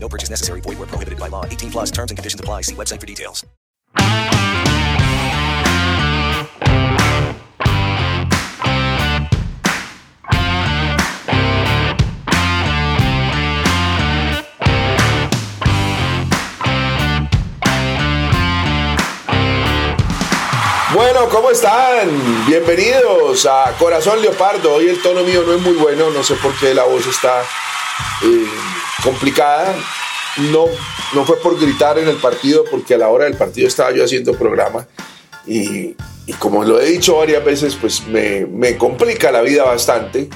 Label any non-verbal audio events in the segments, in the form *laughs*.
No purchase necessary. Void where prohibited by law. 18 plus terms and conditions apply. See website for details. Bueno, ¿cómo están? Bienvenidos a Corazón Leopardo. Hoy el tono mío no es muy bueno, no sé por qué la voz está eh, complicada. No, no fue por gritar en el partido, porque a la hora del partido estaba yo haciendo programa. Y, y como lo he dicho varias veces, pues me, me complica la vida bastante.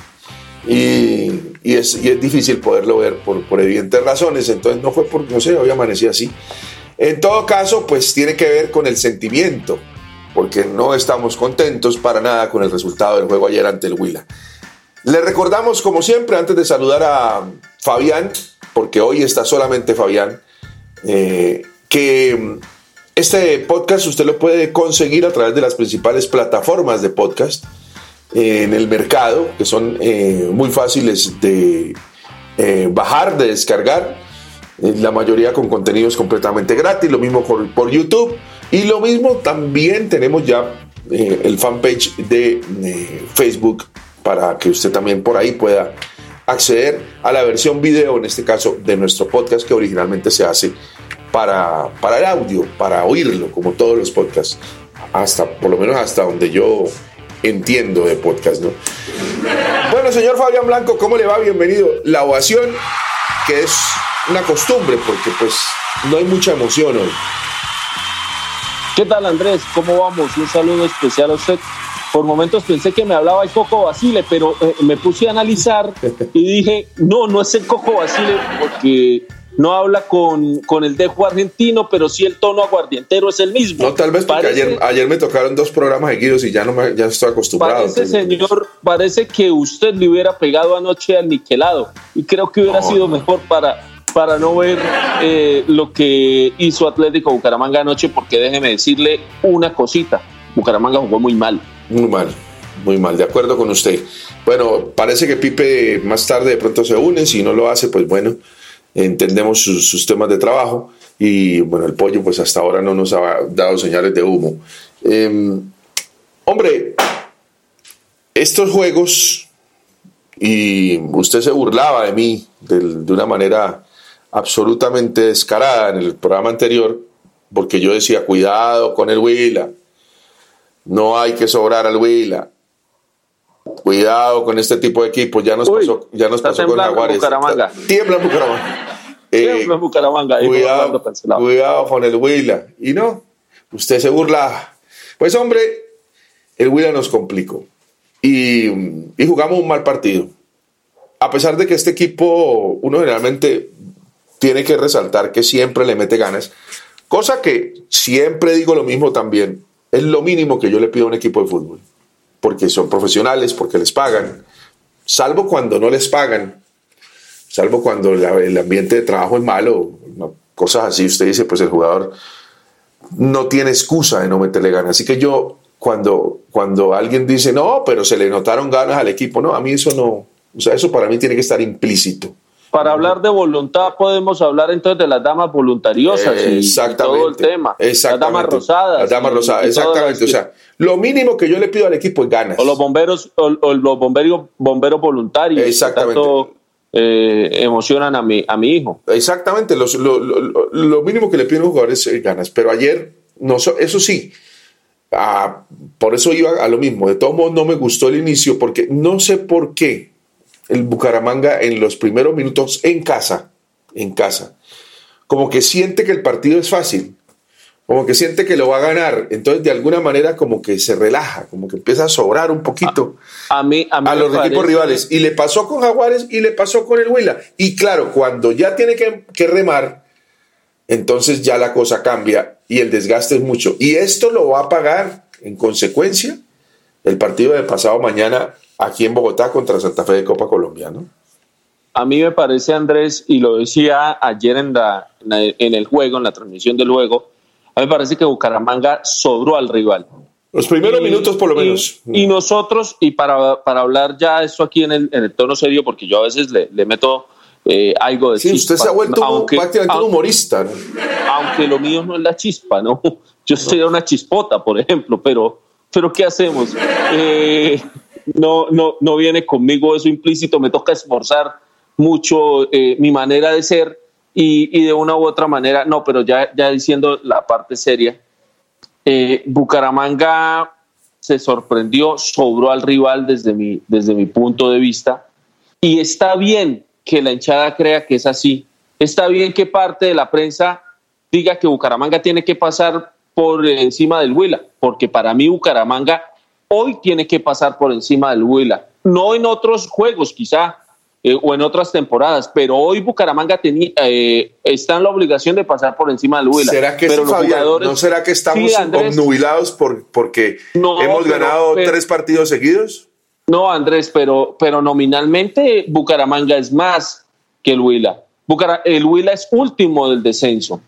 Y, y, es, y es difícil poderlo ver por, por evidentes razones. Entonces no fue porque, no sé, hoy amanecí así. En todo caso, pues tiene que ver con el sentimiento porque no estamos contentos para nada con el resultado del juego ayer ante el Huila. Le recordamos, como siempre, antes de saludar a Fabián, porque hoy está solamente Fabián, eh, que este podcast usted lo puede conseguir a través de las principales plataformas de podcast eh, en el mercado, que son eh, muy fáciles de bajar, de descargar, la mayoría con contenidos completamente gratis, lo mismo por, por YouTube. Y lo mismo también tenemos ya el fanpage de Facebook para que usted también por ahí pueda acceder a la versión video, en este caso de nuestro podcast que originalmente se hace para, para el audio, para oírlo, como todos los podcasts, hasta por lo menos hasta donde yo entiendo de podcast, ¿no? Bueno, señor Fabián Blanco, ¿cómo le va? Bienvenido. La ovación, que es una costumbre, porque pues no hay mucha emoción hoy. ¿Qué tal Andrés? ¿Cómo vamos? Un saludo especial a usted. Por momentos pensé que me hablaba el Coco Basile, pero eh, me puse a analizar y dije, no, no es el Coco Basile porque no habla con, con el dejo argentino, pero sí el tono aguardientero es el mismo. No, tal vez porque Parece- ayer, ayer me tocaron dos programas seguidos y ya no me, ya estoy acostumbrado. Parece, señor, parece que usted le hubiera pegado anoche al niquelado y creo que hubiera No, sido no. mejor para, para no ver eh, lo que hizo Atlético Bucaramanga anoche, porque déjeme decirle una cosita, Bucaramanga jugó muy mal. Muy mal, muy mal, de acuerdo con usted. Bueno, parece que Pipe más tarde de pronto se une, si no lo hace, pues bueno, entendemos sus, temas de trabajo y bueno, el pollo pues hasta ahora no nos ha dado señales de humo. Eh, hombre, estos juegos, y usted se burlaba de mí de una manera absolutamente descarada en el programa anterior, porque yo decía, cuidado con el Huila, no hay que sobrar al Huila. Cuidado con este tipo de equipos. Ya nos Uy, pasó, ya nos pasó con Jaguares. Bucaramanga. *laughs* Tiembla en Bucaramanga. Eh, Siempre Bucaramanga, cuidado, cuidado con el Huila. Y no, usted se burla. Pues hombre, el Huila nos complicó. Y, y jugamos un mal partido. A pesar de que este equipo, uno generalmente tiene que resaltar que siempre le mete ganas. Cosa que siempre digo lo mismo también. Es lo mínimo que yo le pido a un equipo de fútbol. Porque son profesionales, porque les pagan. Salvo cuando no les pagan. Salvo cuando el ambiente de trabajo es malo. Cosas así. Usted dice, pues el jugador no tiene excusa de no meterle ganas. Así que yo, cuando, cuando alguien dice, no, pero se le notaron ganas al equipo, no, a mí eso no. O sea, eso para mí tiene que estar implícito. Para hablar de voluntad podemos hablar entonces de las damas voluntariosas y- y, exactamente. todo el tema. Exactamente. Las damas rosadas. Las damas rosadas, y exactamente. O sea, lo mínimo que yo le pido al equipo es ganas. o los bomberos o, o los bomberos bomberos voluntarios Exactamente. tanto eh, emocionan a mi a mi hijo Exactamente, los- lo, lo- lo- mínimo que le piden a los jugadores es ganas, pero ayer, no, so- eso sí, ah, por eso iba a lo mismo, de todos modos no me gustó el inicio, porque no sé por qué el Bucaramanga en los primeros minutos en casa, en casa, como que siente que el partido es fácil, como que siente que lo va a ganar, entonces de alguna manera como que se relaja, como que empieza a sobrar un poquito a mí a, mí a me los equipos rivales. Y le pasó con Jaguares y le pasó con el Huila. Y claro, cuando ya tiene que, que remar, entonces ya la cosa cambia y el desgaste es mucho. Y esto lo va a pagar en consecuencia el partido de pasado mañana aquí en Bogotá contra Santa Fe de Copa Colombia, ¿no? A mí me parece, Andrés, y lo decía ayer en, la, en el juego, en la transmisión del juego, a mí me parece que Bucaramanga sobró al rival. Los primeros minutos, por lo menos. Y, nosotros, y para, para hablar ya esto aquí en el, en el tono serio, porque yo a veces le, le meto eh, algo de sí, usted se ha vuelto aunque, prácticamente un humorista. ¿no? Aunque lo mío no es la chispa, ¿no? *laughs* Yo soy una chispota, por ejemplo, pero, pero ¿qué hacemos? Eh, no, no, no viene conmigo eso implícito, me toca esforzar mucho eh, mi manera de ser y, y, de una u otra manera, no, pero ya, ya diciendo la parte seria, eh, Bucaramanga se sorprendió, sobró al rival desde mi, desde mi punto de vista y está bien que la hinchada crea que es así. Está bien que parte de la prensa diga que Bucaramanga tiene que pasar por encima del Huila, porque para mí Bucaramanga hoy tiene que pasar por encima del Huila. No en otros juegos quizá eh, o en otras temporadas, pero hoy Bucaramanga tenía, eh, está en la obligación de pasar por encima del Huila. ¿Será que pero los jugadores, ¿No será que estamos sí, obnubilados por, porque no, hemos pero, ganado pero, tres partidos seguidos? No, Andrés, pero, pero nominalmente Bucaramanga es más que el Huila. Bucara, el Huila es último del descenso.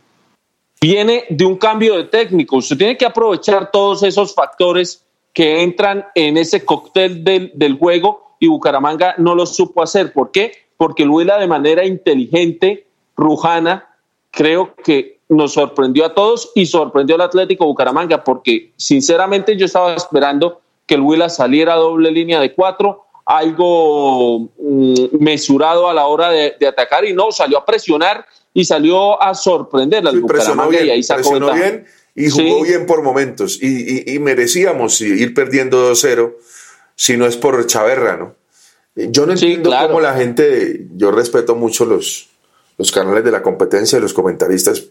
Viene de un cambio de técnico. Usted tiene que aprovechar todos esos factores que entran en ese cóctel del, del juego y Bucaramanga no lo supo hacer. ¿Por qué? Porque el Huila de manera inteligente, rujana, creo que nos sorprendió a todos y sorprendió al Atlético Bucaramanga porque sinceramente yo estaba esperando que el Huila saliera a doble línea de cuatro, algo mm, mesurado a la hora de, de, atacar y no, salió a presionar y salió a sorprender al sí, Bucaramanga bien, y ahí sacó bien y jugó sí. bien por momentos y, y, y merecíamos ir perdiendo 2-0 si no es por Chaverra, ¿no? Yo no entiendo sí, claro. cómo la gente, yo respeto mucho los, los canales de la competencia, los comentaristas,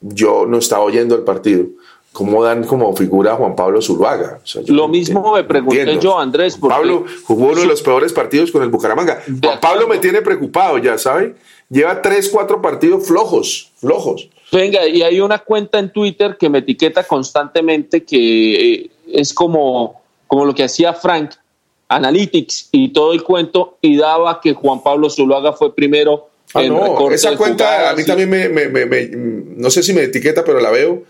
yo no estaba oyendo el partido, cómo dan como figura a Juan Pablo Zuluaga. O sea, Lo no mismo me pregunté entiendo. yo, Andrés. Juan Pablo jugó uno de los peores partidos con el Bucaramanga. Juan Pablo me tiene preocupado ya, ¿sabe? Lleva tres, cuatro partidos flojos, flojos. Venga, y hay una cuenta en Twitter que me etiqueta constantemente que eh, es como, como lo que hacía Frank, Analytics y todo el cuento, y daba que Juan Pablo Zuluaga fue primero ah, en no, Esa cuenta jugadas, a mí sí. también me, me, me, me, no sé si me etiqueta, pero la veo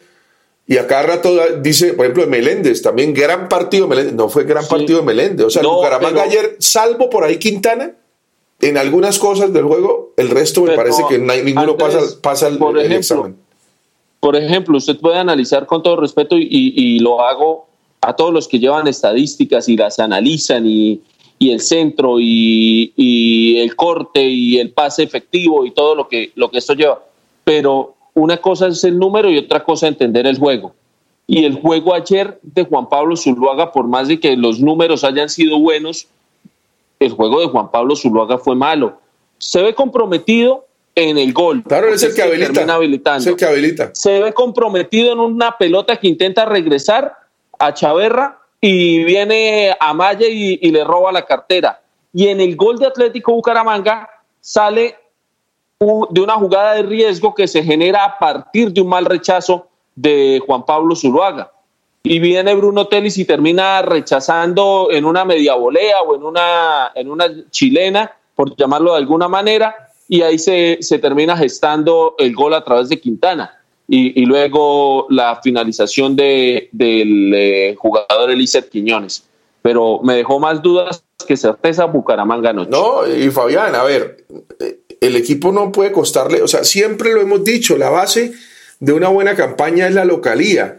y a cada rato dice, por ejemplo, de Meléndez, también gran partido de Meléndez. No fue gran sí. partido de Meléndez. O sea, no, Bucaramanga ayer, salvo por ahí Quintana, en algunas cosas del juego, el resto me pero, parece que no hay, ninguno Andrés, pasa, pasa el, por ejemplo, el, examen. Por ejemplo, usted puede analizar con todo respeto y, y, lo hago a todos los que llevan estadísticas y las analizan y, y el centro y, y, el corte y el pase efectivo y todo lo que, lo que esto lleva. Pero una cosa es el número y otra cosa entender el juego. Y el juego ayer de Juan Pablo Zuluaga, por más de que los números hayan sido buenos, el juego de Juan Pablo Zuluaga fue malo. Se ve comprometido en el gol. Claro, es el que habilita. Es el que habilita. Se ve comprometido en una pelota que intenta regresar a Chaverra y viene a Maya y, y le roba la cartera. Y en el gol de Atlético Bucaramanga sale de una jugada de riesgo que se genera a partir de un mal rechazo de Juan Pablo Zuluaga. Y viene Bruno Telis y termina rechazando en una media volea o en una, en una chilena, por llamarlo de alguna manera, y ahí se, se termina gestando el gol a través de Quintana. Y, y luego la finalización de, del eh, jugador Elícer Quiñones. Pero me dejó más dudas que certeza Bucaramanga anoche. No, y Fabián, a ver, el equipo no puede costarle, o sea, siempre lo hemos dicho, la base de una buena campaña es la localía.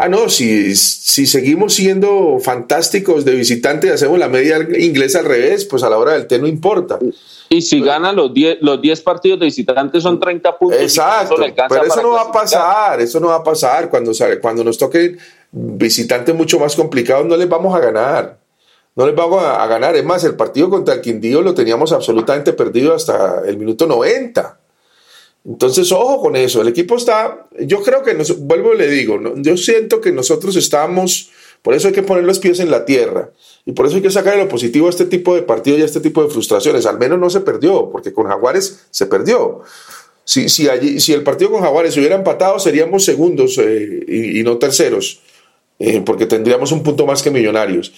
Ah, no, si, si seguimos siendo fantásticos de visitantes y hacemos la media inglesa al revés, pues a la hora del té no importa. Y si ganan los 10 los diez partidos de visitantes son 30 puntos. Exacto, pero eso no va a pasar, eso no va a pasar. Cuando, cuando nos toquen visitantes mucho más complicados no les vamos a ganar no les vamos a, a, ganar. Es más, el partido contra el Quindío lo teníamos absolutamente perdido hasta el minuto 90. Entonces, ojo con eso. El equipo está, yo creo que, nos, vuelvo y le digo, yo siento que nosotros estamos, por eso hay que poner los pies en la tierra. Y por eso hay que sacar lo positivo a este tipo de partidos y a este tipo de frustraciones. Al menos no se perdió, porque con Jaguares se perdió. Si, si, allí, si el partido con Jaguares hubiera empatado, seríamos segundos eh, y, y, no terceros, eh, porque tendríamos un punto más que Millonarios.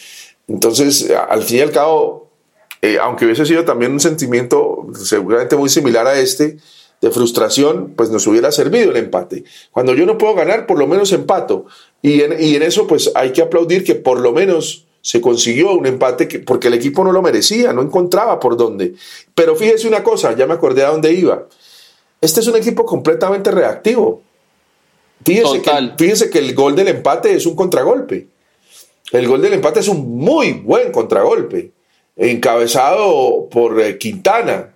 Entonces, al fin y al cabo, eh, aunque hubiese sido también un sentimiento seguramente muy similar a este, de frustración, pues nos hubiera servido el empate. Cuando yo no puedo ganar, por lo menos empato. Y en, y en eso, pues hay que aplaudir que por lo menos se consiguió un empate que, porque el equipo no lo merecía, no encontraba por dónde. Pero fíjese una cosa, ya me acordé a dónde iba. Este es un equipo completamente reactivo. Fíjese que, fíjese que el gol del empate es un contragolpe. El gol del empate es un muy buen contragolpe, encabezado por eh, Quintana,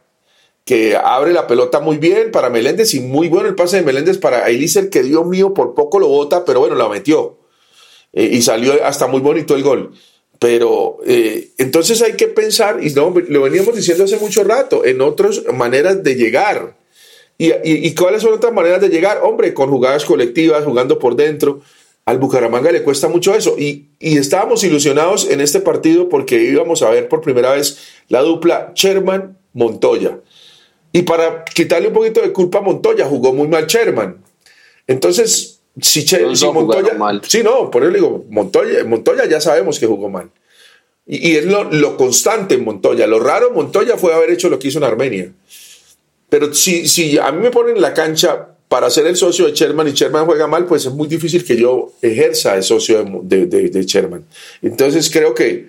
que abre la pelota muy bien para Meléndez y muy bueno el pase de Meléndez para Elícer, que Dios mío, por poco lo bota, pero bueno, la metió. Eh, y salió hasta muy bonito el gol. Pero eh, entonces hay que pensar, y no, lo veníamos diciendo hace mucho rato, en otras maneras de llegar. ¿Y, y, y cuáles son otras maneras de llegar? Hombre, con jugadas colectivas, jugando por dentro. Al Bucaramanga le cuesta mucho eso. Y, y, estábamos ilusionados en este partido porque íbamos a ver por primera vez la dupla Sherman-Montoya. Y para quitarle un poquito de culpa a Montoya, jugó muy mal Sherman. Entonces, si, che, si Montoya. Mal. Sí, no, por eso digo, Montoya, Montoya ya sabemos que jugó mal. Y, y es lo, lo, constante en Montoya. Lo raro Montoya fue haber hecho lo que hizo en Armenia. Pero si, si a mí me ponen en la cancha para ser el socio de Sherman y Sherman juega mal, pues es muy difícil que yo ejerza el socio de, de, de Sherman. Entonces creo que,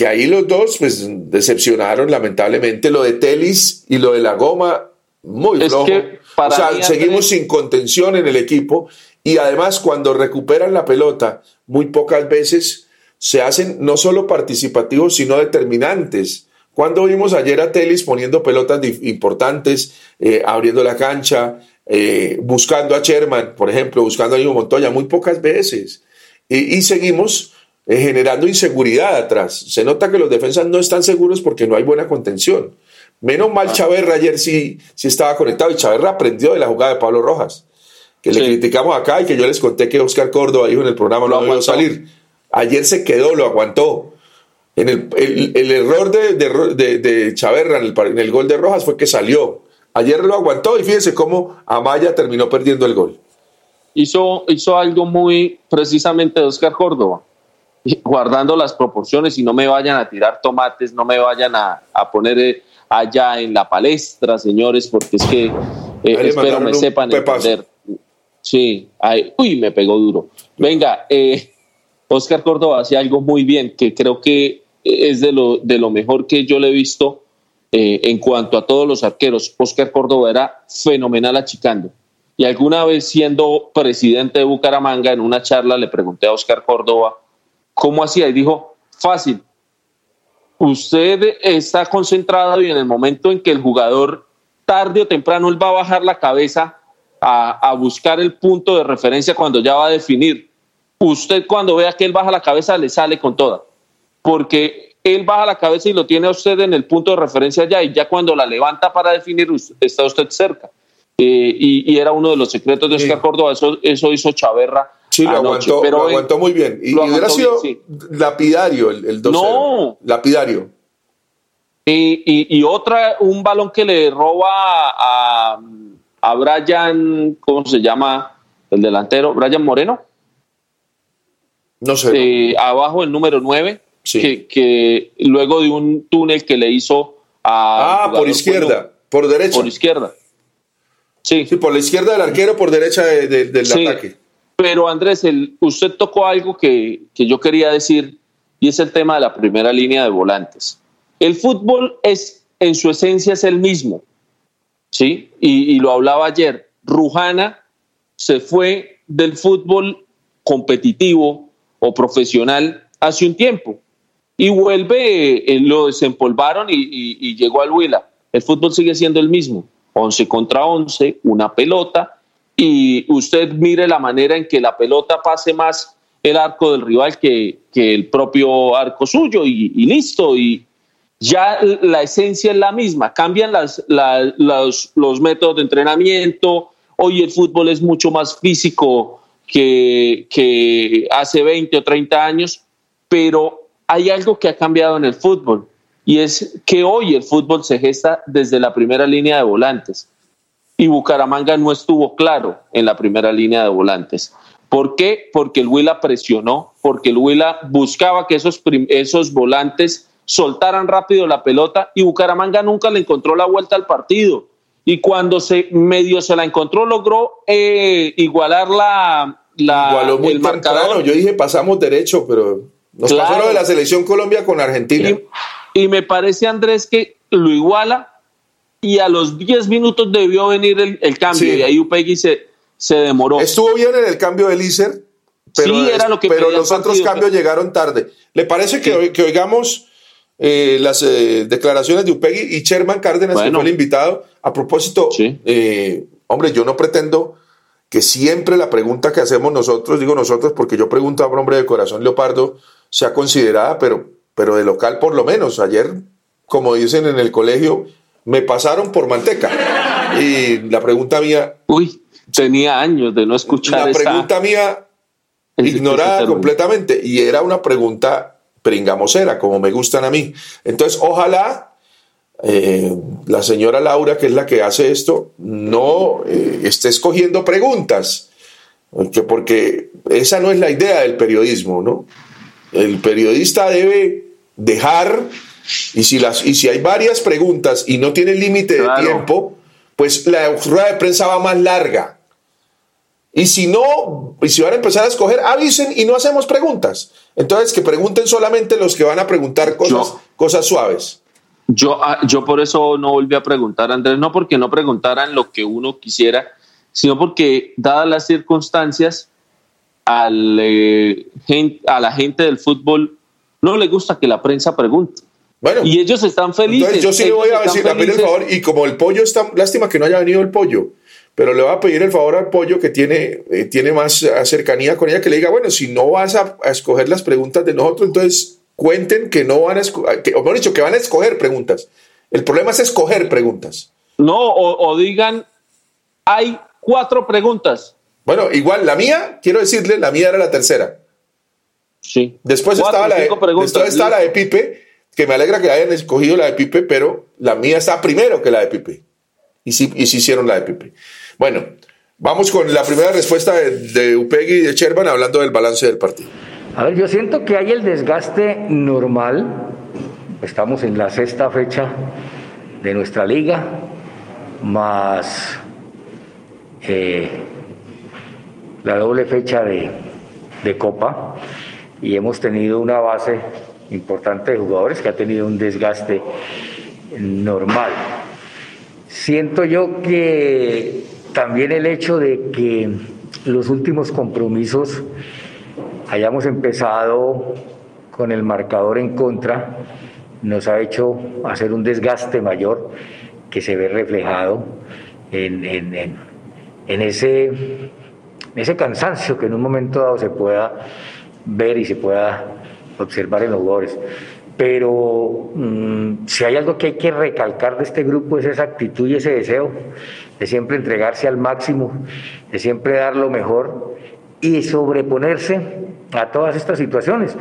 que ahí los dos pues decepcionaron lamentablemente. Lo de Telis y lo de la goma, muy flojo. O sea, seguimos sin contención en el equipo y además cuando recuperan la pelota, muy pocas veces se hacen no solo participativos, sino determinantes. Cuando vimos ayer a Telis poniendo pelotas importantes, eh, abriendo la cancha, eh, buscando a Sherman, por ejemplo, buscando a Ivo Montoya, muy pocas veces. Y, y seguimos eh, generando inseguridad atrás. Se nota que los defensas no están seguros porque no hay buena contención. Menos mal Chaverra ayer sí, sí estaba conectado y Chaverra aprendió de la jugada de Pablo Rojas, que sí. le criticamos acá y que yo les conté que Oscar Córdoba dijo en el programa lo no debió salir. Ayer se quedó, lo aguantó. En el, el, el error de, de, de, de Chaverra en el, en el, gol de Rojas fue que salió. Ayer lo aguantó y fíjense cómo Amaya terminó perdiendo el gol. Hizo, hizo algo muy precisamente de Oscar Córdoba, guardando las proporciones y no me vayan a tirar tomates, no me vayan a, a poner allá en la palestra, señores, porque es que eh, espero me sepan entender. Sí, ay, uy, me pegó duro. Venga, eh, Oscar Córdoba hacía algo muy bien, que creo que es de lo, de lo mejor que yo le he visto eh, en cuanto a todos los arqueros. Oscar Córdoba era fenomenal achicando. Y alguna vez siendo presidente de Bucaramanga, en una charla le pregunté a Oscar Córdoba cómo hacía y dijo, fácil, usted está concentrado y en el momento en que el jugador tarde o temprano él va a bajar la cabeza a, a buscar el punto de referencia cuando ya va a definir. Usted cuando vea que él baja la cabeza le sale con toda, porque él baja la cabeza y lo tiene a usted en el punto de referencia ya y ya cuando la levanta para definir está usted cerca. Eh, y, y, era uno de los secretos de Oscar sí. Córdoba, eso, eso hizo Chaverra. Sí, lo, anoche, aguantó, pero lo aguantó muy bien. Y, y hubiera sido bien, sí. lapidario el, el 2 No. Lapidario. Y, y, otra, un balón que le roba a, a Brian, ¿cómo se llama? El delantero, Brian Moreno. No sé. Eh, abajo el número 9, sí. que, que, luego de un túnel que le hizo a. Ah, por izquierda, por derecha. Por izquierda. Sí. sí. por la izquierda del arquero, por derecha de, de, del sí. ataque. Pero Andrés, el, usted tocó algo que, que yo quería decir y es el tema de la primera línea de volantes. El fútbol es, en su esencia, es el mismo. ¿sí? Y, y lo hablaba ayer. Rujana se fue del fútbol competitivo o profesional hace un tiempo y vuelve, eh, lo desempolvaron y, y, y, llegó al Huila. El fútbol sigue siendo el mismo, 11 contra 11, una pelota y usted mire la manera en que la pelota pase más el arco del rival que, que el propio arco suyo y, listo. Y ya la esencia es la misma, cambian las, la, los, los métodos de entrenamiento, hoy el fútbol es mucho más físico que, que hace 20 o 30 años, pero hay algo que ha cambiado en el fútbol y es que hoy el fútbol se gesta desde la primera línea de volantes. y Bucaramanga no estuvo claro en la primera línea de volantes. ¿Por qué? Porque el Huila presionó, porque el Huila buscaba que esos, esos volantes soltaran rápido la pelota y Bucaramanga nunca le encontró la vuelta al partido. Y cuando se medio se la encontró, logró eh, igualar la, la Igualó muy el marcador. Yo dije pasamos derecho, pero nos Claro. pasó lo de la selección Colombia con Argentina. Y, y me parece, Andrés, que lo iguala y a los 10 minutos debió venir el, el cambio Sí. y ahí Upegui se, se demoró. Estuvo bien en el cambio de Lícer, pero, Sí, era lo que pero los otros cambios pero- llegaron tarde. ¿Le parece que, que oigamos eh, las eh, declaraciones de Upegui y Sherman Cárdenas, que fue el invitado? A propósito, eh, hombre, yo no pretendo que siempre la pregunta que hacemos nosotros, digo nosotros porque yo pregunto a un hombre de corazón leopardo, sea considerada, pero, pero de local por lo menos. Ayer, como dicen en el colegio, me pasaron por manteca. Y la pregunta mía, Uy, tenía años de no escuchar la esa- pregunta mía ignorada completamente y era una pregunta pringamosera, como me gustan a mí. Entonces, ojalá eh, la señora Laura, que es la que hace esto, no eh, esté escogiendo preguntas, porque, porque esa no es la idea del periodismo, ¿no? El periodista debe dejar, y si, las, y si hay varias preguntas y no tiene límite de tiempo, pues la rueda de prensa va más larga. Y si no, y si van a empezar a escoger, avisen y no hacemos preguntas. Entonces, que pregunten solamente los que van a preguntar cosas, Yo- cosas suaves. Yo, ah, yo por eso no volví a preguntar, Andrés, no porque no preguntaran lo que uno quisiera, sino porque, dadas las circunstancias, al, eh, a la gente del fútbol no le gusta que la prensa pregunte. Bueno, Y ellos están felices. entonces yo sí le voy a decir, a pedir el favor, y como el pollo está, lástima que no haya venido el pollo, pero le voy a pedir el favor al pollo que tiene, eh, tiene más eh, cercanía con ella, que le diga, bueno, si no vas a, a escoger las preguntas de nosotros, entonces cuenten que no van a escoger, o mejor dicho, que van a escoger preguntas. El problema es escoger preguntas. No, o, o digan, hay cuatro preguntas. Bueno, igual la mía, quiero decirle, la mía era la tercera. Sí. Después Cuatro, estaba, la de, después estaba la de Pipe, que me alegra que hayan escogido la de Pipe, pero la mía está primero que la de Pipe. Y sí, y sí hicieron la de Pipe. Bueno, vamos con la primera respuesta de, de Upegui y de Sherman hablando del balance del partido. A ver, yo siento que hay el desgaste normal. Estamos en la sexta fecha de nuestra liga, más eh, la doble fecha de, de Copa. Y hemos tenido una base importante de jugadores que ha tenido un desgaste normal. Siento yo que también el hecho de que los últimos compromisos hayamos empezado con el marcador en contra nos ha hecho hacer un desgaste mayor que se ve reflejado en, en- ese, ese cansancio que en un momento dado se pueda ver y se pueda observar en los. Pero mm, si hay algo que hay que recalcar de este grupo es esa actitud y ese deseo de siempre entregarse al máximo, de siempre dar lo mejor y sobreponerse a todas estas situaciones.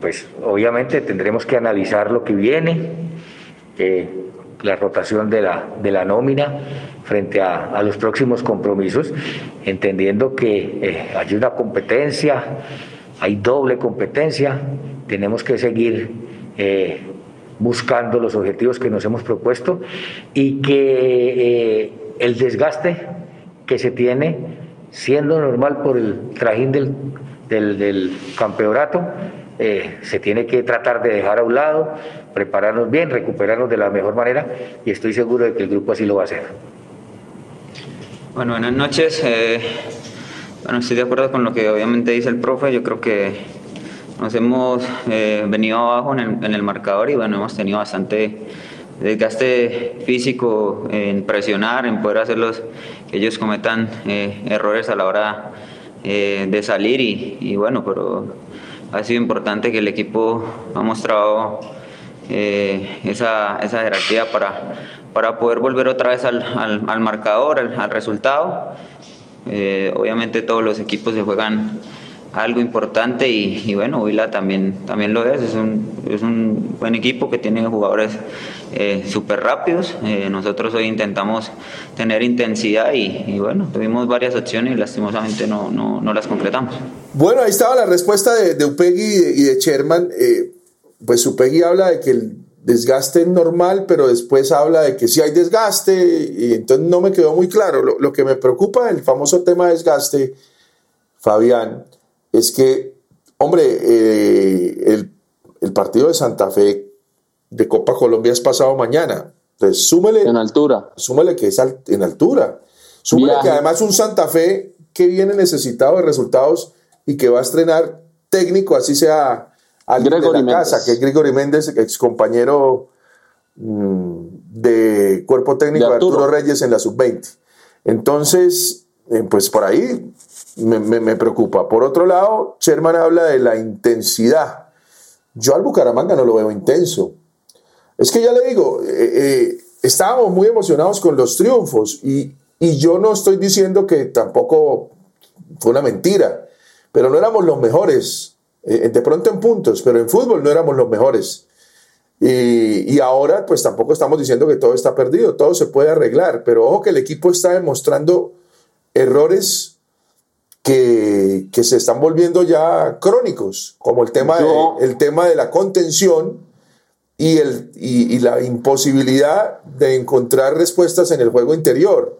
Pues obviamente tendremos que analizar lo que viene, eh, la rotación de la, de la nómina frente a, a los próximos compromisos, entendiendo que eh, hay una competencia, hay doble competencia, tenemos que seguir eh, buscando los objetivos que nos hemos propuesto y que eh, el desgaste que se tiene, siendo normal por el trajín del, campeonato, eh, se tiene que tratar de dejar a un lado, prepararnos bien, recuperarnos de la mejor manera y estoy seguro de que el grupo así lo va a hacer. Bueno, buenas noches. Bueno, estoy de acuerdo con lo que obviamente dice el profe. Yo creo que nos hemos eh, venido abajo en el, en el marcador y bueno, hemos tenido bastante desgaste físico en presionar, en poder hacerlos que ellos cometan eh, errores a la hora eh, de salir y, y bueno, pero ha sido importante que el equipo ha mostrado eh, esa, esa jerarquía para, para poder volver otra vez al, al- marcador, al resultado. Eh, obviamente todos los equipos se juegan algo importante y, bueno, Huila también, también lo es, es un, es un buen equipo que tiene jugadores eh, súper rápidos. Eh, nosotros hoy intentamos tener intensidad y, bueno, tuvimos varias opciones y lastimosamente no, no, no, las concretamos. Bueno, ahí estaba la respuesta de, de Upegui y de, Sherman. Eh, pues Upegui habla de que el desgaste es normal, pero después habla de que sí hay desgaste y entonces no me quedó muy claro. Lo, lo que me preocupa el famoso tema de desgaste, Fabián, es que, hombre, eh, el, el, partido de Santa Fe de Copa Colombia es pasado mañana. Entonces, súmele. En altura. Súmele que es en altura. Súmele que además un Santa Fe que viene necesitado de resultados y que va a estrenar técnico, así sea alguien de la casa, que es Gregory Méndez, ex compañero mm, de cuerpo técnico de Arturo. Reyes en la sub-20. Entonces, eh, pues por ahí me, preocupa. Por otro lado, Sherman habla de la intensidad. Yo al Bucaramanga no lo veo intenso. Es que ya le digo, eh, eh, estábamos muy emocionados con los triunfos y, yo no estoy diciendo que tampoco fue una mentira, pero no éramos los mejores. Eh, de pronto en puntos, pero en fútbol no éramos los mejores. Y, y, ahora pues tampoco estamos diciendo que todo está perdido, todo se puede arreglar, pero ojo que el equipo está demostrando errores que, que, se están volviendo ya crónicos, como el tema, de, el tema de la contención y, el, y, la imposibilidad de encontrar respuestas en el juego interior.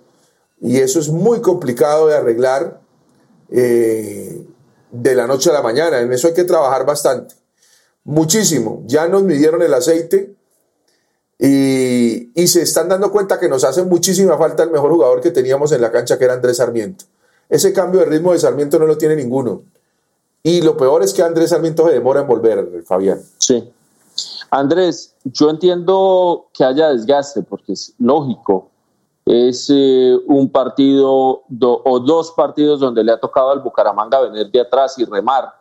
Y eso es muy complicado de arreglar eh, de la noche a la mañana. En eso hay que trabajar bastante. Muchísimo. Ya nos midieron el aceite y, y se están dando cuenta que nos hace muchísima falta el mejor jugador que teníamos en la cancha, que era Andrés Sarmiento. Ese cambio de ritmo de Sarmiento no lo tiene ninguno. Y lo peor es que Andrés Sarmiento se demora en volver, Fabián. Sí. Andrés, yo entiendo que haya desgaste, porque es lógico. Es eh, un partido o dos partidos donde le ha tocado al Bucaramanga venir de atrás y remar.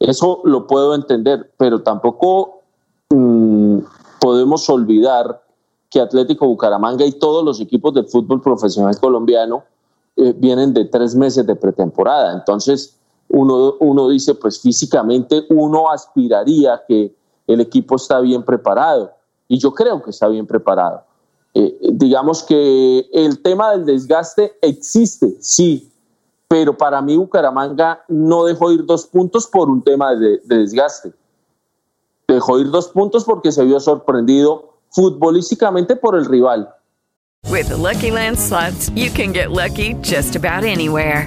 Eso lo puedo entender, pero tampoco mm, podemos olvidar que Atlético Bucaramanga y todos los equipos del fútbol profesional colombiano eh, vienen de tres meses de pretemporada. Entonces, uno dice, pues físicamente uno aspiraría que el equipo está bien preparado. Y yo creo que está bien preparado. Eh, digamos que el tema del desgaste existe, sí, pero para mí Bucaramanga no dejó ir dos puntos por un tema de, de desgaste. Dejó ir dos puntos porque se vio sorprendido futbolísticamente por el rival With Lucky Land you can get lucky just about anywhere.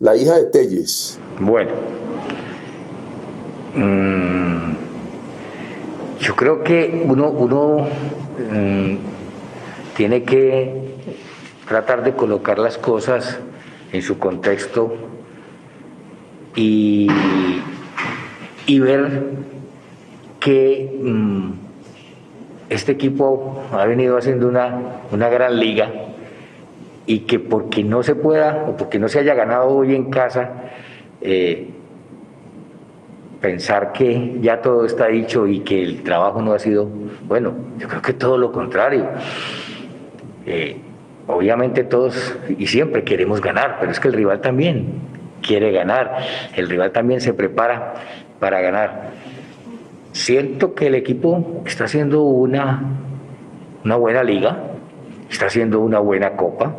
la hija de Telles. Bueno, mm, yo creo que uno, uno mm, tiene que tratar de colocar las cosas en su contexto y, ver que mm, este equipo ha venido haciendo una, una gran liga y que porque no se pueda o porque no se haya ganado hoy en casa, eh, pensar que ya todo está dicho y que el trabajo no ha sido bueno. Yo creo que todo lo contrario. Eh, obviamente todos y siempre queremos ganar, pero es que el rival también quiere ganar, el rival también se prepara para ganar. Siento que el equipo está haciendo una, una buena liga, está haciendo una buena copa.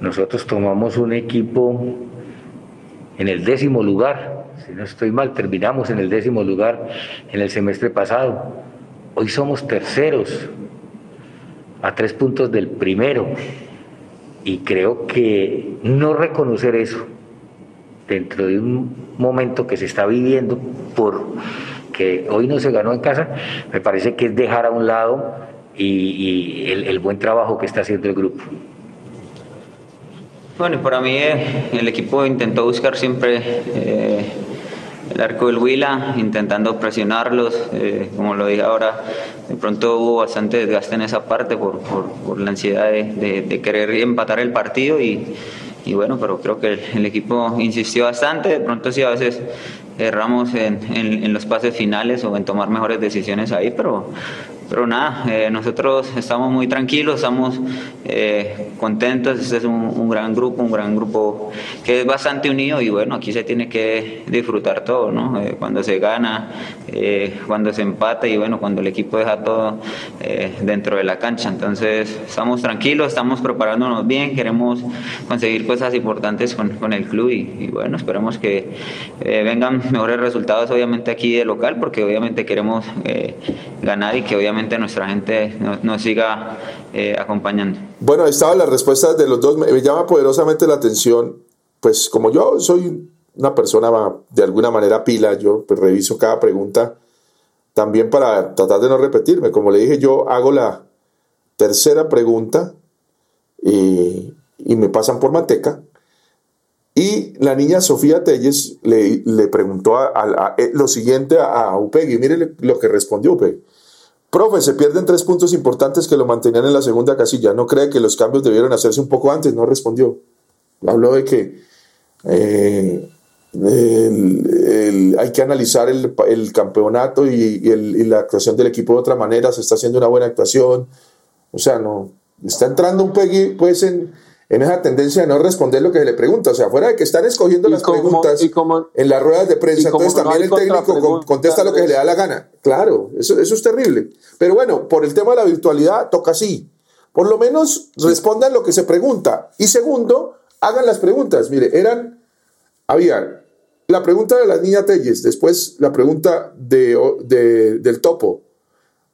Nosotros tomamos un equipo en el décimo lugar, si no estoy mal, terminamos en el décimo lugar en el semestre pasado. Hoy somos terceros, a tres puntos del primero. Y creo que no reconocer eso dentro de un momento que se está viviendo por que hoy no se ganó en casa, me parece que es dejar a un lado y, el, buen trabajo que está haciendo el grupo. Bueno, para mí eh, el equipo intentó buscar siempre eh, el arco del Huila, intentando presionarlos. Eh, como lo dije ahora, de pronto hubo bastante desgaste en esa parte por, la ansiedad de, querer empatar el partido y, bueno, pero creo que el, equipo insistió bastante. De pronto sí a veces erramos en, en, los pases finales o en tomar mejores decisiones ahí, pero, pero nada, eh, nosotros estamos muy tranquilos, estamos eh, contentos, este es un, gran grupo, un gran grupo que es bastante unido y bueno, aquí se tiene que disfrutar todo, ¿no? Eh, cuando se gana, cuando se empata y bueno, cuando el equipo deja todo dentro de la cancha. Entonces estamos tranquilos, estamos preparándonos bien, queremos conseguir cosas importantes con, con el club y, bueno, esperemos que vengan mejores resultados obviamente aquí de local porque obviamente queremos ganar y que obviamente nuestra gente nos, siga eh, acompañando. Bueno, estaban las respuestas de los dos. Me llama poderosamente la atención, pues como yo soy una persona de alguna manera pila, yo pues, reviso cada pregunta también para tratar de no repetirme. Como le dije, yo hago la tercera pregunta y, me pasan por manteca. Y la niña Sofía Telles le, preguntó eh, lo siguiente a, Upegui. Mire lo que respondió Upegui. Profe, se pierden tres puntos importantes que lo mantenían en la segunda casilla. ¿No cree que los cambios debieron hacerse un poco antes? No respondió. Habló de que eh, hay que analizar el, campeonato y, la actuación del equipo de otra manera. Se está haciendo una buena actuación. O sea, no. Está entrando un Peggy, pues, en, en esa tendencia de no responder lo que se le pregunta. O sea, fuera de que están escogiendo las preguntas en las ruedas de prensa, entonces también el técnico contesta lo que se le da la gana. Claro, eso, eso es terrible. Pero bueno, por el tema de la virtualidad, toca así. Por lo menos respondan lo que se pregunta. Y segundo, hagan las preguntas. Mire, eran, había la pregunta de la niña Telles, después la pregunta de, del topo,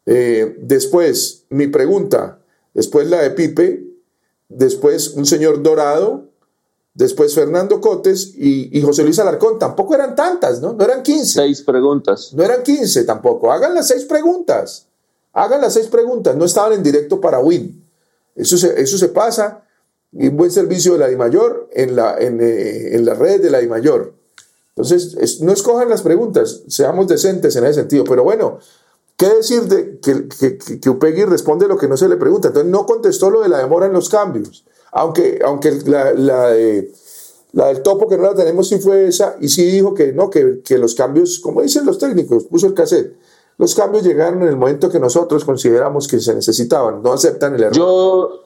eh, después mi pregunta, después la de Pipe, después un señor Dorado, después Fernando Cotes y, José Luis Alarcón. Tampoco eran tantas, ¿no? No eran 15. Seis preguntas. No eran 15 tampoco. Hagan las seis preguntas. Hagan las seis preguntas. No estaban en directo para Win. Eso se, eso se pasa. Y un buen servicio de la DIMAYOR en la, en, eh, en la red de la DIMAYOR. Entonces, no escojan las preguntas, seamos decentes en ese sentido. Pero bueno, ¿Qué decir de que, que, que, Upegui responde lo que no se le pregunta? Entonces no contestó lo de la demora en los cambios. Aunque, aunque la, la, del topo que no la tenemos sí fue esa y sí dijo que no, que, los cambios, como dicen los técnicos, puso el cassette. Los cambios llegaron en el momento que nosotros consideramos que se necesitaban, no aceptan el error. Yo,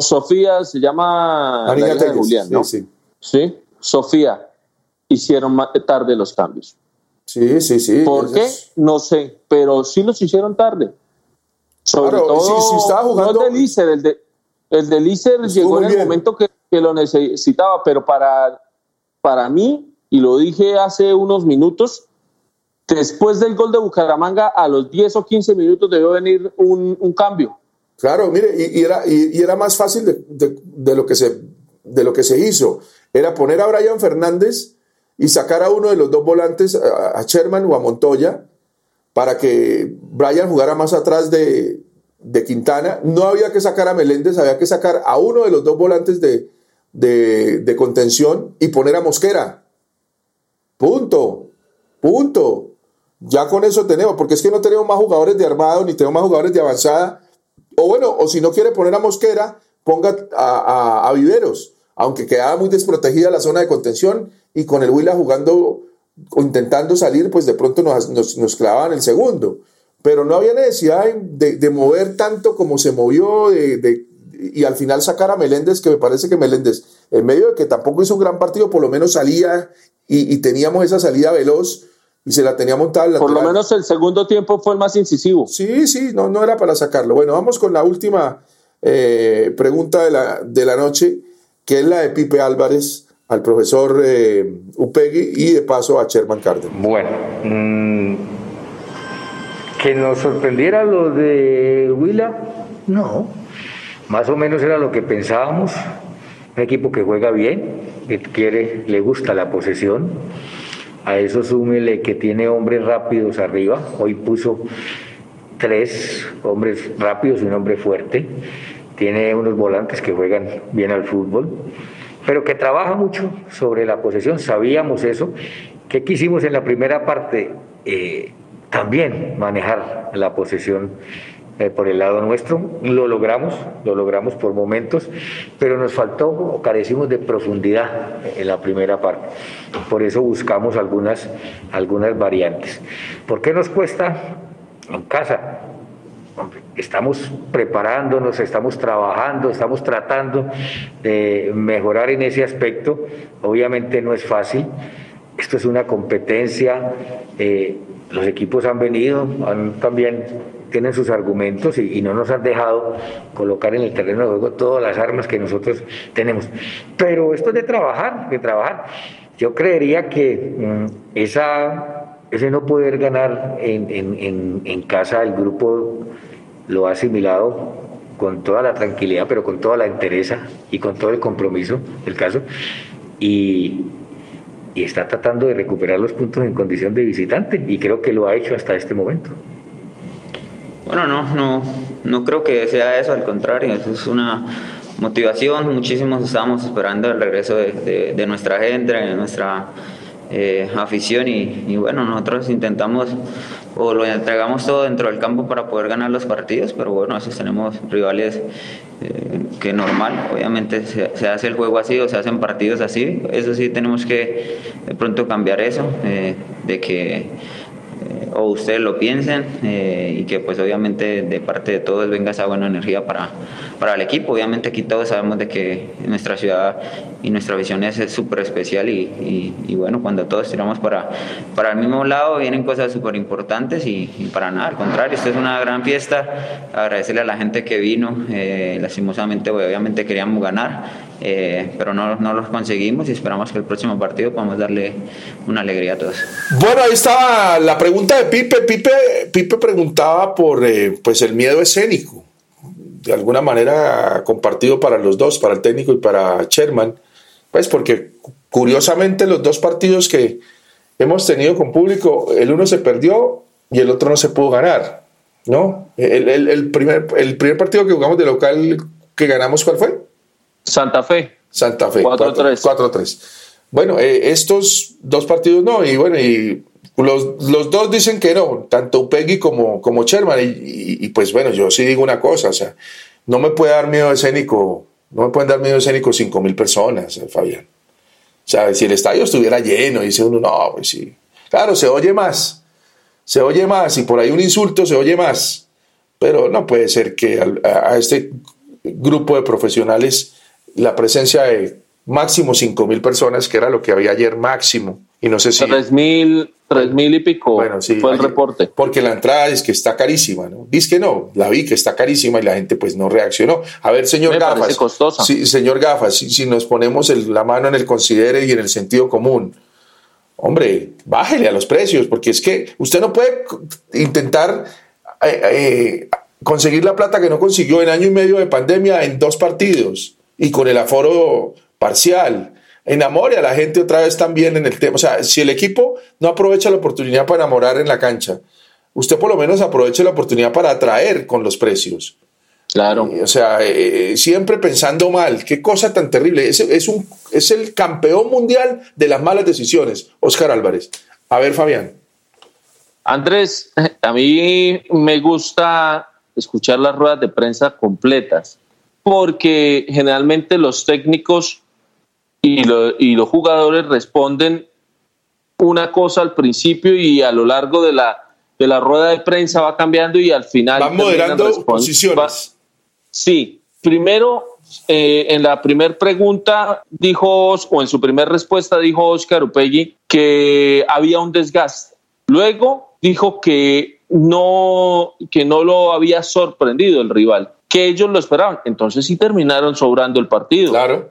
Sofía se llama Julián, ¿no? Sí, sí. Sofía, hicieron tarde los cambios. Sí, sí, sí. ¿Por qué? No sé, pero sí los hicieron tarde. Sobre todo, si, estaba jugando... el del el de, el de llegó en el momento que, lo necesitaba, pero para, para mí, y lo dije hace unos minutos, después del gol de Bucaramanga, a los 10 o 15 minutos debió venir un, cambio. Claro, mire, y, era, y, era más fácil de, lo que se, de lo que se hizo. Era poner a Brian Fernández y sacar a uno de los dos volantes, a Sherman o a Montoya, para que Brian jugara más atrás de, Quintana. No había que sacar a Meléndez, había que sacar a uno de los dos volantes de, de, contención y poner a Mosquera. Punto. Punto. Ya con eso tenemos, porque es que no tenemos más jugadores de armado ni tenemos más jugadores de avanzada. O bueno, o si no quiere poner a Mosquera, ponga a, a Viveros, aunque quedaba muy desprotegida la zona de contención y con el Huila jugando o intentando salir, pues de pronto nos, nos, clavaban el segundo. Pero no había necesidad de, mover tanto como se movió de, y al final sacar a Meléndez, que me parece que Meléndez, en medio de que tampoco hizo un gran partido, por lo menos salía y, teníamos esa salida veloz y se la tenía montada. Por lo menos el segundo tiempo fue el más incisivo. Sí, sí, no, no era para sacarlo. Bueno, vamos con la última eh, pregunta de la, de la noche, que es la de Pipe Álvarez al profesor eh, Upegui y de paso a Sherman Cárdenas. Bueno, mm, que nos sorprendiera lo de Huila, no, más o menos era lo que pensábamos, un equipo que juega bien, que quiere, le gusta la posesión, a eso súmele que tiene hombres rápidos arriba, hoy puso tres hombres rápidos y un hombre fuerte, tiene unos volantes que juegan bien al fútbol, pero que trabaja mucho sobre la posesión, sabíamos eso, que quisimos en la primera parte eh, también manejar la posesión eh, por el lado nuestro. Lo logramos, lo logramos por momentos, pero nos faltó o carecimos de profundidad en la primera parte. Por eso buscamos algunas, algunas variantes. ¿Por qué nos cuesta? En casa, estamos preparándonos, estamos trabajando, estamos tratando de mejorar en ese aspecto. Obviamente no es fácil. Esto es una competencia. Eh, los equipos han venido, han también tienen sus argumentos y, no nos han dejado colocar en el terreno de juego todas las armas que nosotros tenemos. Pero esto es de trabajar, de trabajar. Yo creería que mm, esa, ese no poder ganar en, en, en, casa, el grupo lo ha asimilado con toda la tranquilidad, pero con toda la entereza y con todo el compromiso del caso. Y, y está tratando de recuperar los puntos en condición de visitante y creo que lo ha hecho hasta este momento. Bueno, no, no, no creo que sea eso, al contrario, eso es una motivación. Muchísimos estamos esperando el regreso de, de, nuestra gente, de nuestra eh, afición y, bueno, nosotros intentamos o lo entregamos todo dentro del campo para poder ganar los partidos, pero bueno, a veces tenemos rivales eh, que normal, obviamente se, hace el juego así o se hacen partidos así, eso sí tenemos que de pronto cambiar eso, eh, de que o ustedes lo piensen y que pues obviamente de parte de todos venga esa buena energía para, para el equipo. Obviamente aquí todos sabemos de que nuestra ciudad y nuestra visión es súper especial y, y, bueno, cuando todos tiramos para, para el mismo lado vienen cosas súper importantes y, para nada, al contrario, esto es una gran fiesta, agradecerle a la gente que vino, eh, lastimosamente obviamente queríamos ganar. Eh, pero no, no los conseguimos y esperamos que el próximo partido podamos darle una alegría a todos. Bueno, ahí estaba la pregunta de Pipe. Pipe, Pipe preguntaba por eh, pues el miedo escénico, de alguna manera compartido para los dos, para el técnico y para Sherman, pues porque curiosamente los dos partidos que hemos tenido con público, el uno se perdió y el otro no se pudo ganar, ¿no? El, el primer, el primer partido que jugamos de local que ganamos, ¿cuál fue? Santa Fe. Santa Fe. 4-3. 4-3. Bueno, eh, estos dos partidos no, y bueno, y los, los, dos dicen que no, tanto Upegui como, como Sherman, y, pues bueno, yo sí digo una cosa, o sea, no me puede dar miedo escénico, no me pueden dar miedo escénico 5 mil personas, eh, Fabián. O sea, si el estadio estuviera lleno, dice uno, no, pues sí. Claro, se oye más, se oye más, y por ahí un insulto se oye más, pero no puede ser que a, a este grupo de profesionales la presencia de máximo 5 mil personas, que era lo que había ayer máximo. Y no sé si. 3 mil, mil y pico. Bueno, sí. Fue el reporte. Porque la entrada es que está carísima, ¿no? Dice que no, la vi que está carísima y la gente pues no reaccionó. A ver, señor Me Gafas. costosa. Sí, señor Gafas, si, si nos ponemos la mano en el considere y en el sentido común, hombre, bájele a los precios, porque es que usted no puede intentar. Eh, eh, conseguir la plata que no consiguió en año y medio de pandemia en dos partidos y con el aforo parcial. Enamore a la gente otra vez también en el tema. O sea, si el equipo no aprovecha la oportunidad para enamorar en la cancha, usted por lo menos aproveche la oportunidad para atraer con los precios. Claro. O sea, eh, siempre pensando mal. Qué cosa tan terrible. Es, es, un, es el campeón mundial de las malas decisiones, Oscar Álvarez. A ver, Fabián. Andrés, *laughs* a mí me gusta escuchar las ruedas de prensa completas porque generalmente los técnicos y, los jugadores responden una cosa al principio y a lo largo de la, de la rueda de prensa va cambiando y al final... Van moderando posiciones. sí, primero eh, en la primera pregunta dijo, o en su primera respuesta dijo Oscar Upegui que había un desgaste. Luego dijo que no, que no lo había sorprendido el rival que ellos lo esperaban. Entonces sí terminaron sobrando el partido. Claro.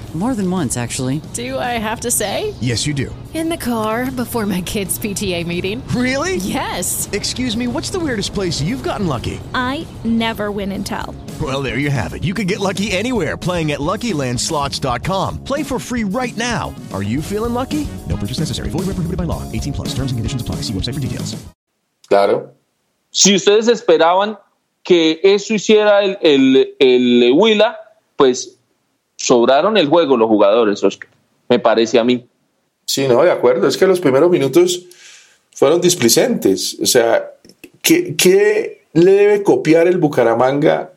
More than once, actually. Do I have to say? Yes, you do. In the car before my kids' PTA meeting. Really? Yes. Excuse me, what's the weirdest place you've gotten lucky? I never win and tell. Well, there you have it. You can get lucky anywhere playing at LuckyLandSlots.com. Play for free right now. Are you feeling lucky? No purchase necessary. Void where prohibited by law. 18 plus. Terms and conditions apply. See website for details. Claro. Si ustedes esperaban que eso hiciera el, el, el Huila, pues sobraron el juego los jugadores, Oscar, me parece a mí. Sí, no, de acuerdo. Es que los primeros minutos fueron displicentes. O sea, ¿qué, qué le debe copiar el Bucaramanga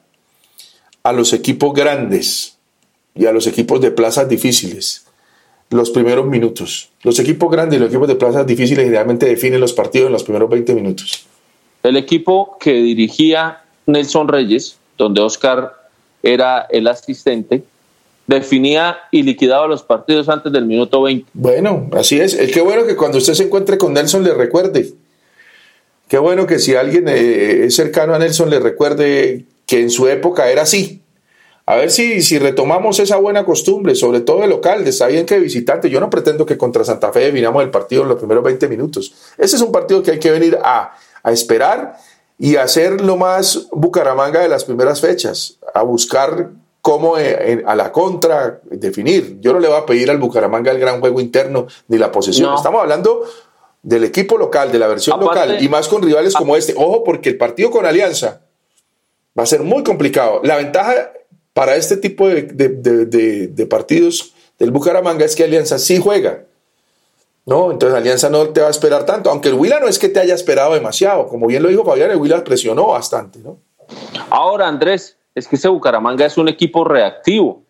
a los equipos grandes y a los equipos de plazas difíciles? Los primeros minutos. Los equipos grandes y los equipos de plazas difíciles generalmente definen los partidos en los primeros 20 minutos. El equipo que dirigía Nelson Reyes, donde Oscar era el asistente, definía y liquidaba los partidos antes del minuto 20. Bueno, así es. Es que bueno que cuando usted se encuentre con Nelson le recuerde. Qué bueno que si alguien eh, es cercano a Nelson le recuerde que en su época era así. A ver si, si retomamos esa buena costumbre, sobre todo de local, de está bien que visitante. Yo no pretendo que contra Santa Fe definamos el partido en los primeros 20 minutos. Ese es un partido que hay que venir a, a esperar y hacer lo más Bucaramanga de las primeras fechas, a buscar cómo eh, a la contra definir. Yo no le voy a pedir al Bucaramanga el gran juego interno ni la posesión. No. Estamos hablando del equipo local, de la versión Aparte- local y más con rivales como este. Ojo, porque el partido con Alianza va a ser muy complicado. La ventaja para este tipo de, de- de- de- de partidos del Bucaramanga es que Alianza sí juega. ¿no? Entonces Alianza no te va a esperar tanto, aunque el Huila no es que te haya esperado demasiado, como bien lo dijo Fabián, el Huila presionó bastante, ¿no? Ahora, Andrés, es que ese Bucaramanga es un equipo reactivo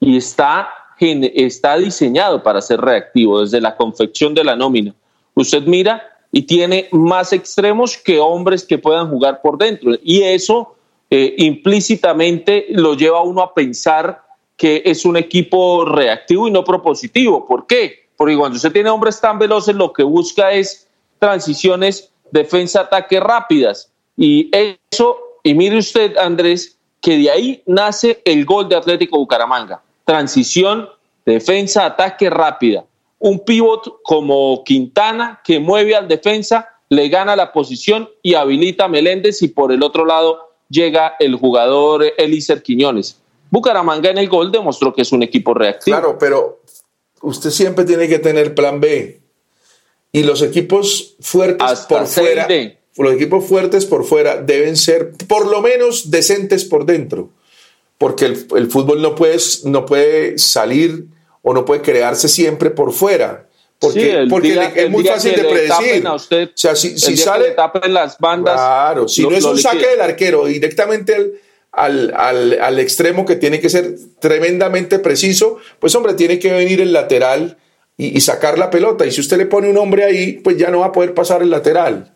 y está, está diseñado para ser reactivo desde la confección de la nómina. Usted mira y tiene más extremos que hombres que puedan jugar por dentro. Y eso eh, implícitamente lo lleva a uno a pensar que es un equipo reactivo y no propositivo. ¿Por qué? Porque cuando usted tiene hombres tan veloces, lo que busca es transiciones, defensa, ataque rápidas. Y eso, y mire usted, Andrés, que de ahí nace el gol de Atlético Bucaramanga. Transición, defensa, ataque rápida. Un pivot como Quintana que mueve al defensa, le gana la posición y habilita a Meléndez y por el otro lado llega el jugador Elícer Quiñones. Bucaramanga en el gol demostró que es un equipo reactivo. Claro, pero usted siempre tiene que tener plan B. Y los equipos fuertes Hasta por fuera. Los equipos fuertes por fuera deben ser por lo menos decentes por dentro. Porque el, el fútbol no puede, no puede salir o no puede crearse siempre por fuera. Porque, Sí, porque día- es muy fácil de predecir. usted, o sea, si, si sale tapen las bandas. Claro, si lo- no es un saque del arquero directamente al, al, al- al extremo que tiene que ser tremendamente preciso, pues hombre, tiene que venir el lateral y, y sacar la pelota. Y si usted le pone un hombre ahí, pues ya no va a poder pasar el lateral.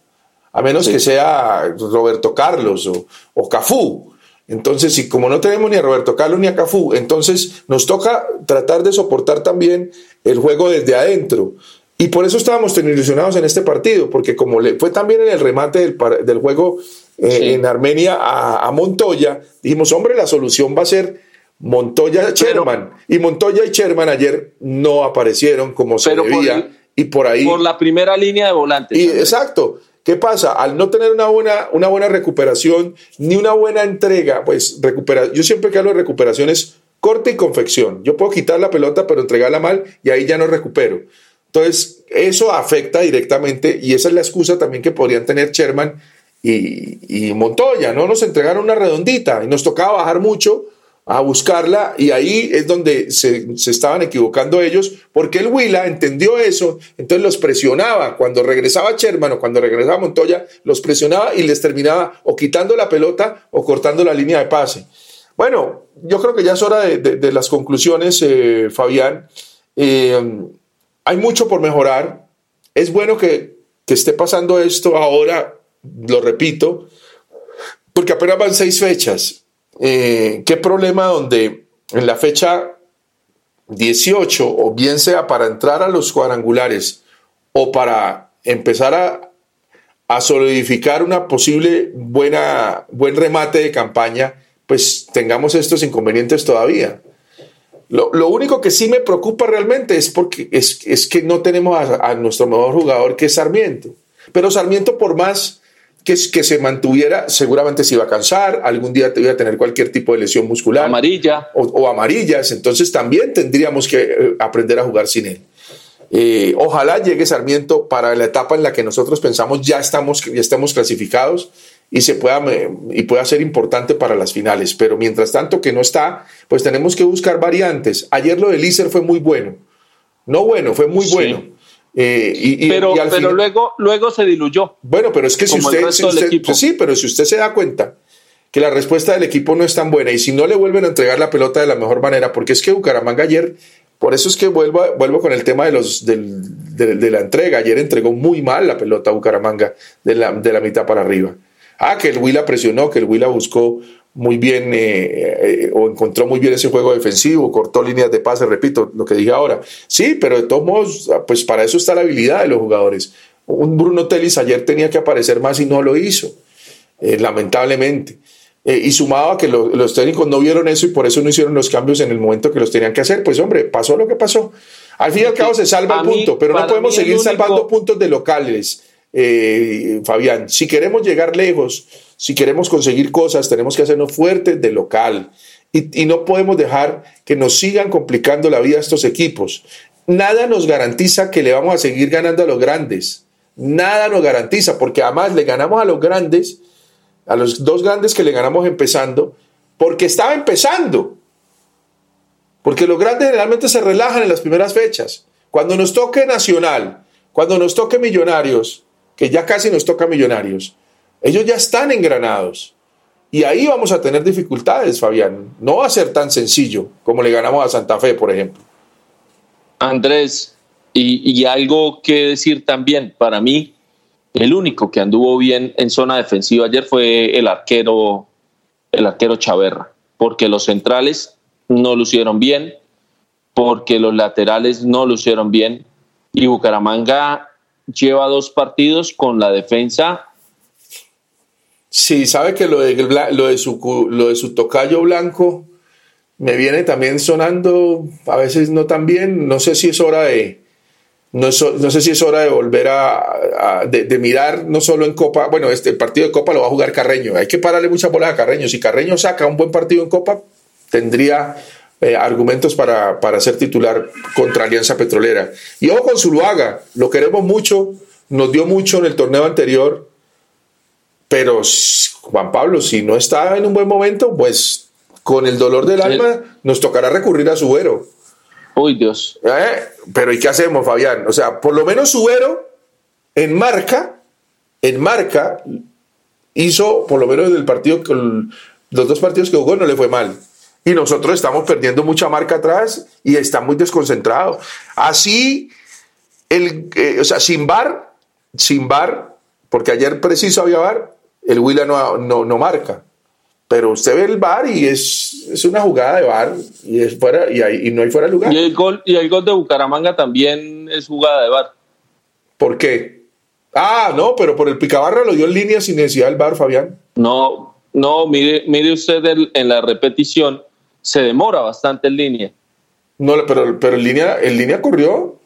A menos que sea Roberto Carlos o, o Cafú. Entonces, si como no tenemos ni a Roberto Carlos ni a Cafú, entonces nos toca tratar de soportar también el juego desde adentro. Y por eso estábamos tan ilusionados en este partido, porque como le fue también en el remate del, del juego eh, en Armenia a, a Montoya, dijimos, hombre, la solución va a ser Montoya-Sherman. Y Montoya y Sherman ayer no aparecieron como se por debía. el- y por ahí... Por la primera línea de volantes. Y, exacto. ¿Qué pasa? Al no tener una buena, una buena recuperación ni una buena entrega, pues recupera, yo siempre que hablo de recuperación es corte y confección. Yo puedo quitar la pelota, pero entregarla mal y ahí ya no recupero. Entonces, eso afecta directamente y esa es la excusa también que podrían tener Sherman y, y Montoya. No nos entregaron una redondita y nos tocaba bajar mucho a buscarla y ahí es donde se, se estaban equivocando ellos porque el Huila entendió eso, entonces los presionaba cuando regresaba Sherman o cuando regresaba Montoya, los presionaba y les terminaba o quitando la pelota o cortando la línea de pase. Bueno, yo creo que ya es hora de, de- las conclusiones, eh, Fabián. Eh, hay mucho por mejorar. Es bueno que, que esté pasando esto ahora, lo repito, porque apenas van seis fechas. Eh, ¿Qué problema donde en la fecha 18, o bien sea para entrar a los cuadrangulares o para empezar a, solidificar una posible buena, buen remate de campaña, pues tengamos estos inconvenientes todavía. Lo, lo único que sí me preocupa realmente es, porque, es, es que no tenemos a, a nuestro mejor jugador que es Sarmiento. Pero Sarmiento, por más que, que se mantuviera, seguramente se iba a cansar, algún día te iba a tener cualquier tipo de lesión muscular. Amarilla. O, o amarillas, entonces también tendríamos que eh, aprender a jugar sin él. Eh, ojalá llegue Sarmiento para la etapa en la que nosotros pensamos ya estamos, ya estamos clasificados y se pueda y pueda ser importante para las finales. Pero mientras tanto que no está, pues tenemos que buscar variantes. Ayer lo de Lícer fue muy bueno. No bueno, fue muy Sí. bueno. Eh, y, y- pero y al pero final- luego, luego se diluyó. bueno, pero es que si usted, si pues sí, pero si usted se da cuenta que la respuesta del equipo no es tan buena y si no le vuelven a entregar la pelota de la mejor manera, porque es que Bucaramanga ayer, por eso es que vuelvo, vuelvo con el tema de, los, del- de, de la entrega, ayer entregó muy mal la pelota a Bucaramanga de la, de la mitad para arriba. Ah, que el Huila presionó, que el Huila buscó muy bien eh, eh, o encontró muy bien ese juego defensivo, cortó líneas de pase, repito lo que dije ahora. Sí, pero de todos modos, pues para eso está la habilidad de los jugadores. Un Bruno Telis ayer tenía que aparecer más y no lo hizo, eh, lamentablemente. Y sumado a que lo- los técnicos no vieron eso y por eso no hicieron los cambios en el momento que los tenían que hacer, pues hombre, pasó lo que pasó. Al fin y al cabo se salva el mí- punto, pero no podemos seguir único- salvando puntos de locales, Fabián. Si queremos llegar lejos, si queremos conseguir cosas, tenemos que hacernos fuertes de local. Y, no podemos dejar que nos sigan complicando la vida estos equipos. Nada nos garantiza que le vamos a seguir ganando a los grandes. Nada nos garantiza, porque además le ganamos a los grandes, a los dos grandes que le ganamos empezando, porque estaba empezando. Porque los grandes generalmente se relajan en las primeras fechas. Cuando nos toque Nacional, cuando nos toque Millonarios, que ya casi nos toca Millonarios, ellos ya están engranados. Y ahí vamos a tener dificultades, Fabián. No va a ser tan sencillo como le ganamos a Santa Fe, por ejemplo. Andrés, y, algo que decir también, para mí, el único que anduvo bien en zona defensiva ayer fue el arquero, el arquero Chaverra, porque los centrales no lucieron bien, porque los laterales no lucieron bien, y Bucaramanga lleva dos partidos con la defensa Sí, sabe que lo de, su, lo de su tocayo blanco me viene también sonando, a veces no tan bien. No sé si es hora de. No, es- no sé si es hora de volver a, de mirar no solo en Copa. Bueno, este el partido de Copa lo va a jugar Carreño. Hay que pararle muchas bolas a Carreño. Si Carreño saca un buen partido en Copa, tendría eh, argumentos para, para ser titular contra Alianza Petrolera. Y ojo con Zuluaga, lo queremos mucho, nos dio mucho en el torneo anterior. Pero Juan Pablo, si no está en un buen momento, pues con el dolor del alma nos tocará recurrir a Subero. Uy, Dios. ¿Eh? Pero ¿y qué hacemos, Fabián? O sea, por lo menos Subero en marca, en marca, hizo, por lo menos en el partido, los dos partidos que jugó no le fue mal. Y nosotros estamos perdiendo mucha marca atrás y está muy desconcentrado. Así, el, eh, o sea, sin bar, sin bar, porque ayer preciso había bar, el Huila no, no, no marca. Pero usted ve el bar y es, es una jugada de bar y, es fuera, y, hay- y no hay fuera de lugar. Y el gol, y el gol de Bucaramanga también es jugada de bar. ¿Por qué? Ah, no, pero por el picabarra lo dio en línea sin necesidad del bar, Fabián. No, no, mire, mire usted el- en la repetición, se demora bastante en línea. No, pero, pero en línea, en línea corrió.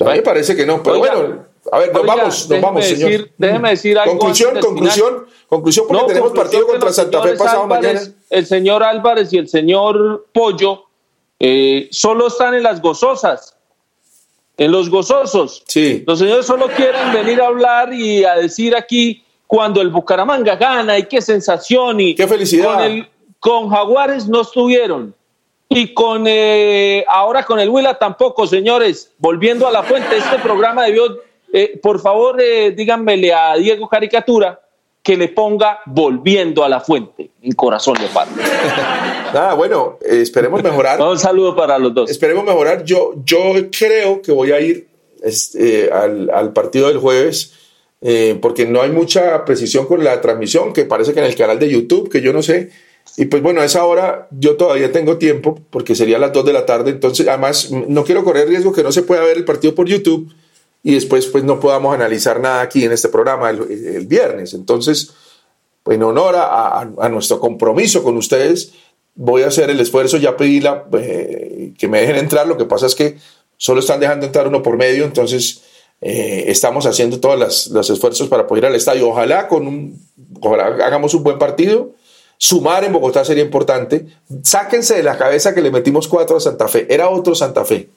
A mí me parece que no, pero Oiga, bueno, a ver, nos oiga, vamos, nos vamos, señor. decir- déjeme decir algo Conclusión, conclusión, final. conclusión, porque No, tenemos conclusión partido contra Santa Fe pasado Álvarez, mañana. El señor Álvarez y el señor Pollo eh, solo están en las gozosas, en los gozosos. Sí. Los señores solo quieren venir a hablar y a decir aquí cuando el Bucaramanga gana y qué sensación y qué felicidad. Con, el- con Jaguares no estuvieron. Y con eh, ahora con el Huila tampoco, señores. Volviendo a la fuente, este programa debió, eh, por favor, eh, díganmele a Diego Caricatura que le ponga volviendo a la fuente en corazón de parte. *laughs* Nada, bueno, eh, esperemos mejorar. Un saludo para los dos. Esperemos mejorar. Yo, yo creo que voy a ir este, al, al partido del jueves eh, porque no hay mucha precisión con la transmisión, que parece que en el canal de YouTube, que yo no sé. Y pues bueno, a esa hora yo todavía tengo tiempo, porque sería a las 2 de la tarde. Entonces, además, no quiero correr riesgo que no se pueda ver el partido por YouTube. Y después pues no podamos analizar nada aquí en este programa el, viernes. Entonces, pues, en honor a, a, nuestro compromiso con ustedes, voy a hacer el esfuerzo, ya pedí la, eh, que me dejen entrar, lo que pasa es que solo están dejando entrar uno por medio, entonces eh, estamos haciendo todos los esfuerzos para poder ir al estadio. Ojalá, con ojalá hagamos un buen partido. Sumar en Bogotá sería importante. Sáquense de la cabeza que le metimos cuatro a Santa Fe. Era otro Santa Fe.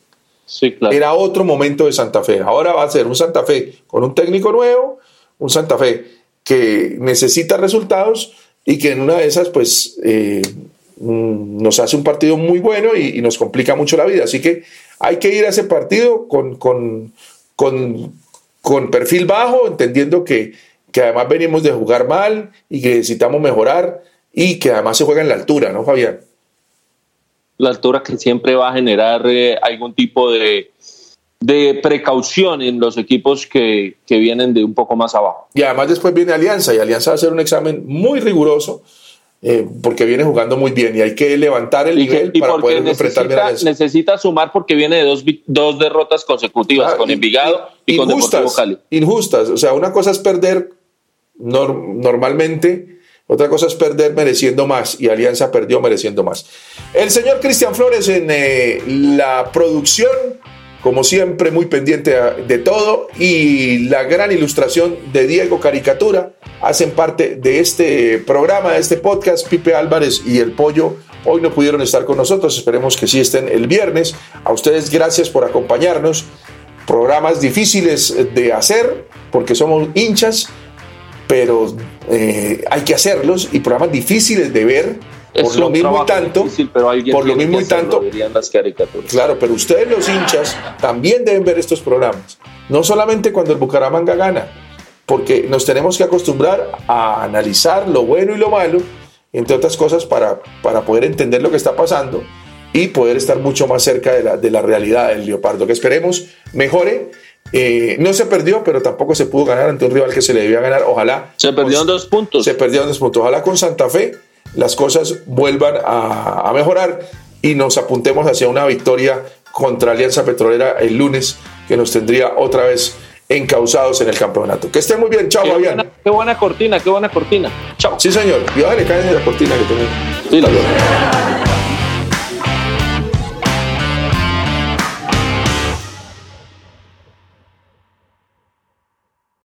Sí. Era otro momento de Santa Fe. Ahora va a ser un Santa Fe con un técnico nuevo, un Santa Fe que necesita resultados y que en una de esas, pues, eh, mm, nos hace un partido muy bueno y, y, nos complica mucho la vida. Así que hay que ir a ese partido con, con, con, con perfil bajo, entendiendo que, que además venimos de jugar mal y que necesitamos mejorar y que además se juega en la altura, ¿no, Fabián? La altura que siempre va a generar eh, algún tipo de, de precaución en los equipos que, que, vienen de un poco más abajo. Y además después viene Alianza y Alianza va a hacer un examen muy riguroso eh, porque viene jugando muy bien y hay que levantar el y nivel que, para poder necesita, enfrentar bien a Alianza. Necesita sumar porque viene de dos, dos derrotas consecutivas Claro, con Envigado y, y- con Deportivo injustas, Cali. injustas. O sea, una cosa es perder nor- normalmente, otra cosa es perder mereciendo más y Alianza perdió mereciendo más. El señor Cristian Flores en eh, la producción, como siempre, muy pendiente de todo y la gran ilustración de Diego Caricatura hacen parte de este programa, de este podcast. Pipe Álvarez y el Pollo hoy no pudieron estar con nosotros, esperemos que sí estén el viernes. A ustedes gracias por acompañarnos programas difíciles de hacer porque somos hinchas, pero eh, hay que hacerlos y programas difíciles de ver por Es lo mismo y tanto. difícil, pero por lo mismo y tanto. las caricaturas. Claro, pero ustedes los hinchas también deben ver estos programas, no solamente cuando el Bucaramanga gana, porque nos tenemos que acostumbrar a analizar lo bueno y lo malo, entre otras cosas, para, para poder entender lo que está pasando y poder estar mucho más cerca de la, de la realidad del Leopardo, que esperemos mejore. Eh, no se perdió, pero tampoco se pudo ganar ante un rival que se le debía ganar. Ojalá. Se perdieron dos puntos. Se perdieron dos puntos. Ojalá con Santa Fe las cosas vuelvan a, a mejorar y nos apuntemos hacia una victoria contra Alianza Petrolera el lunes, que nos tendría otra vez encausados en el campeonato. Que estén muy bien. Chao, Qué Fabián. buena, qué buena cortina, qué buena cortina. Chao. Sí, señor. Y le caen en la cortina que tienen. Sí, la